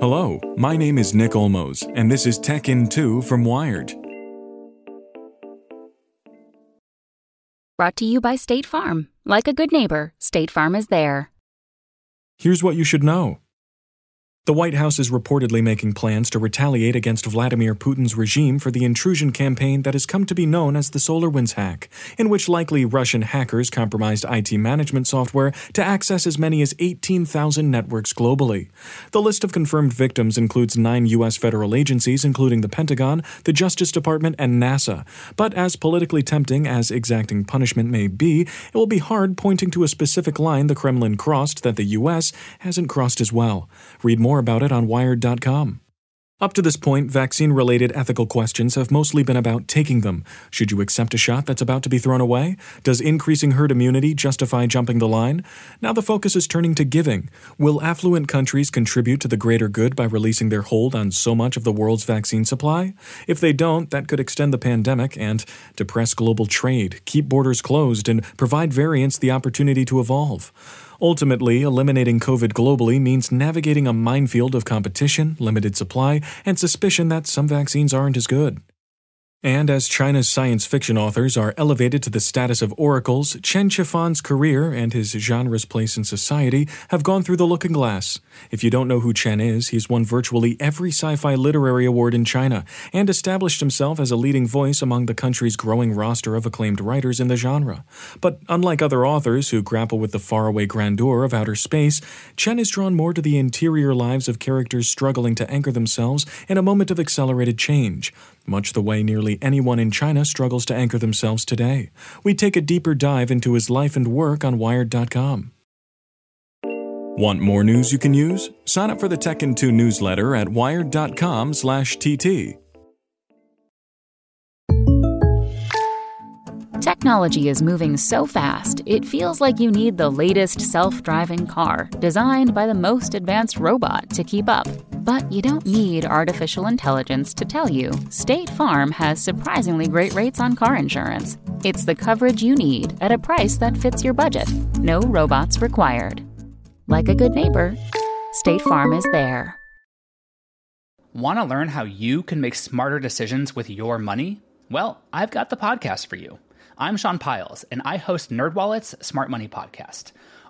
Hello, my name is Nick Olmos, and this is Tech in 2 from Wired. Brought to you by State Farm. Like a good neighbor, State Farm is there. Here's what you should know. The White House is reportedly making plans to retaliate against Vladimir Putin's regime for the intrusion campaign that has come to be known as the SolarWinds hack, in which likely Russian hackers compromised IT management software to access as many as 18,000 networks globally. The list of confirmed victims includes nine U.S. federal agencies, including the Pentagon, the Justice Department, and NASA. But as politically tempting as exacting punishment may be, it will be hard pointing to a specific line the Kremlin crossed that the U.S. hasn't crossed as well. Read more about it on Wired.com. Up to this point, vaccine related ethical questions have mostly been about taking them. Should you accept a shot that's about to be thrown away? Does increasing herd immunity justify jumping the line? Now the focus is turning to giving. Will affluent countries contribute to the greater good by releasing their hold on so much of the world's vaccine supply? If they don't, that could extend the pandemic and depress global trade, keep borders closed, and provide variants the opportunity to evolve. Ultimately, eliminating COVID globally means navigating a minefield of competition, limited supply, and suspicion that some vaccines aren't as good. And as China's science fiction authors are elevated to the status of oracles, Chen Qiufan's career and his genre's place in society have gone through the looking glass. If you don't know who Chen is, he's won virtually every sci fi literary award in China and established himself as a leading voice among the country's growing roster of acclaimed writers in the genre. But unlike other authors who grapple with the faraway grandeur of outer space, Chen is drawn more to the interior lives of characters struggling to anchor themselves in a moment of accelerated change much the way nearly anyone in China struggles to anchor themselves today. We take a deeper dive into his life and work on Wired.com. Want more news you can use? Sign up for the Tech in 2 newsletter at wired.com/tt. Technology is moving so fast, it feels like you need the latest self driving car designed by the most advanced robot to keep up. But you don't need artificial intelligence to tell you State Farm has surprisingly great rates on car insurance. It's the coverage you need at a price that fits your budget. No robots required. Like a good neighbor, State Farm is there. Want to learn how you can make smarter decisions with your money? Well, I've got the podcast for you. I'm Sean Pyles, and I host NerdWallet's Smart Money Podcast.